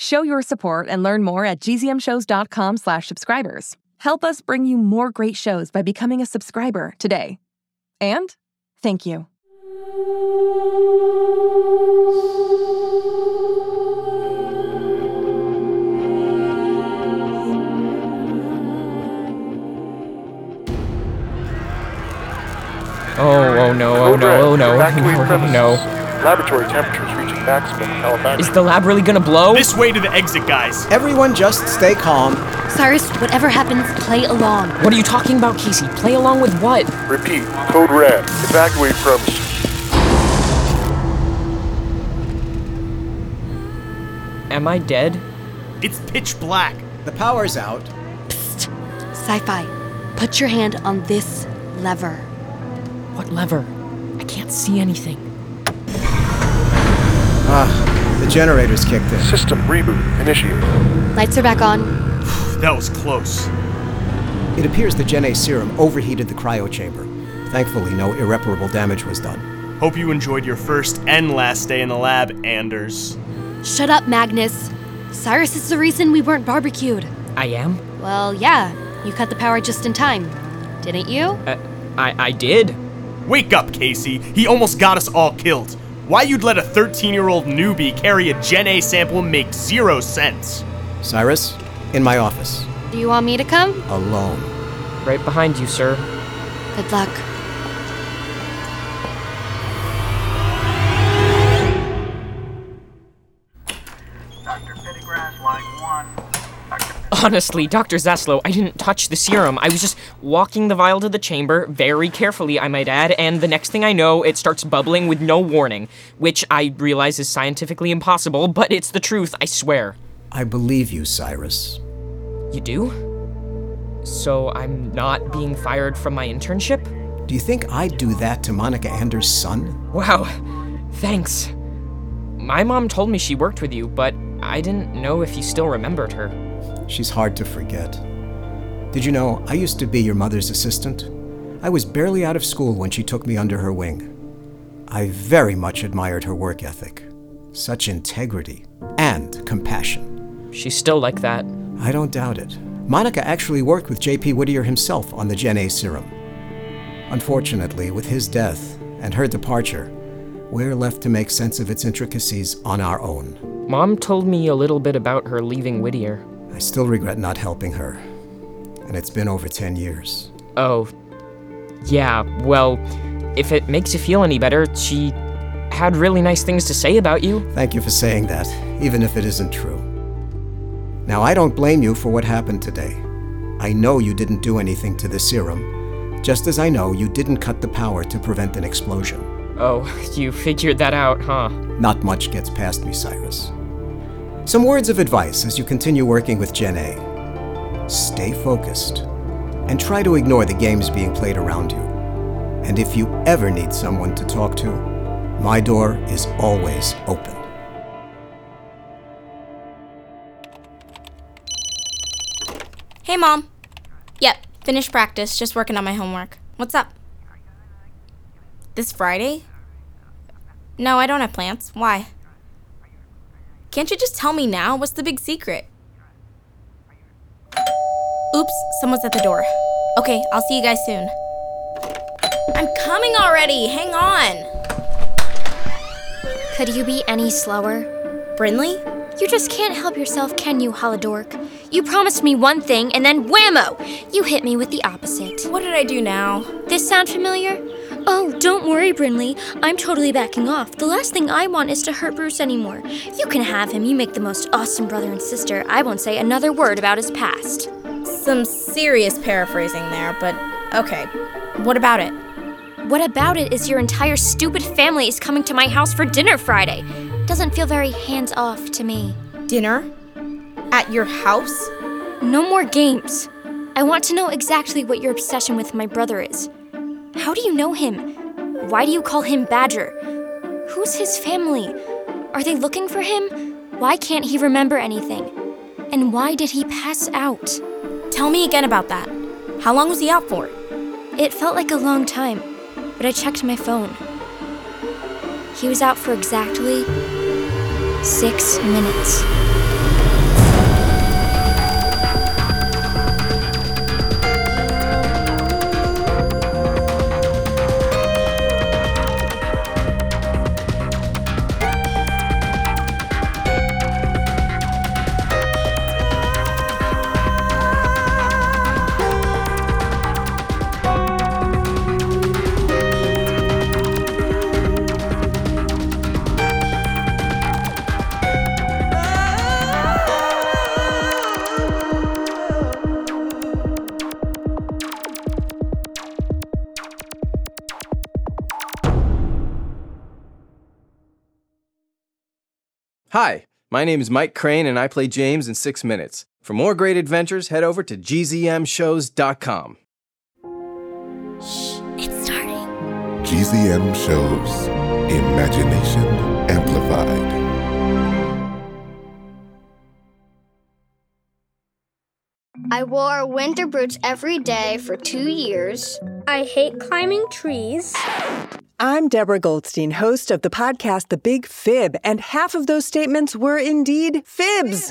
Show your support and learn more at gzmshows.com slash subscribers. Help us bring you more great shows by becoming a subscriber today. And thank you. Oh, oh no, oh no, oh no, evacuate no, premises. no. Laboratory temperatures reaching maximum Califax. Is the lab really gonna blow? This way to the exit, guys. Everyone just stay calm. Cyrus, whatever happens, play along. What are you talking about, Casey? Play along with what? Repeat. Code red. Evacuate premises. Am I dead? It's pitch black. The power's out. Sci-fi, put your hand on this lever. What lever? I can't see anything. Ah, the generator's kicked in. System reboot initiated. Lights are back on. That was close. It appears the Gen A serum overheated the cryo chamber. Thankfully, no irreparable damage was done. Hope you enjoyed your first and last day in the lab, Anders. Shut up, Magnus. Cyrus is the reason we weren't barbecued. I am? Well, yeah, you cut the power just in time. Didn't you? Uh, I, I did. Wake up, Casey. He almost got us all killed. Why you'd let a 13 year old newbie carry a Gen A sample makes zero sense. Cyrus, in my office. Do you want me to come? Alone. Right behind you, sir. Good luck. Honestly, Dr. Zaslow, I didn't touch the serum. I was just walking the vial to the chamber, very carefully, I might add, and the next thing I know, it starts bubbling with no warning, which I realize is scientifically impossible, but it's the truth, I swear. I believe you, Cyrus. You do? So I'm not being fired from my internship? Do you think I'd do that to Monica Anders' son? Wow, thanks. My mom told me she worked with you, but I didn't know if you still remembered her. She's hard to forget. Did you know I used to be your mother's assistant? I was barely out of school when she took me under her wing. I very much admired her work ethic. Such integrity and compassion. She's still like that. I don't doubt it. Monica actually worked with J.P. Whittier himself on the Gen A serum. Unfortunately, with his death and her departure, we're left to make sense of its intricacies on our own. Mom told me a little bit about her leaving Whittier. I still regret not helping her, and it's been over 10 years. Oh, yeah, well, if it makes you feel any better, she had really nice things to say about you. Thank you for saying that, even if it isn't true. Now, I don't blame you for what happened today. I know you didn't do anything to the serum, just as I know you didn't cut the power to prevent an explosion. Oh, you figured that out, huh? Not much gets past me, Cyrus. Some words of advice as you continue working with Gen A. Stay focused and try to ignore the games being played around you. And if you ever need someone to talk to, my door is always open. Hey, Mom. Yep, finished practice, just working on my homework. What's up? This Friday? No, I don't have plans. Why? Can't you just tell me now? What's the big secret? Oops, someone's at the door. Okay, I'll see you guys soon. I'm coming already. Hang on. Could you be any slower? Brynleigh? You just can't help yourself, can you, Holodork? You promised me one thing and then whammo! You hit me with the opposite. What did I do now? This sound familiar? Oh, don't worry, Brynleigh. I'm totally backing off. The last thing I want is to hurt Bruce anymore. You can have him. You make the most awesome brother and sister. I won't say another word about his past. Some serious paraphrasing there, but okay. What about it? What about it is your entire stupid family is coming to my house for dinner Friday. Doesn't feel very hands off to me. Dinner? At your house? No more games. I want to know exactly what your obsession with my brother is. How do you know him? Why do you call him Badger? Who's his family? Are they looking for him? Why can't he remember anything? And why did he pass out? Tell me again about that. How long was he out for? It felt like a long time, but I checked my phone. He was out for exactly six minutes. Hi, my name is Mike Crane and I play James in 6 Minutes. For more great adventures, head over to gzmshows.com. Shh, It's starting. GZM shows Imagination Amplified. I wore winter boots every day for two years. I hate climbing trees. I'm Deborah Goldstein, host of the podcast The Big Fib, and half of those statements were indeed fibs.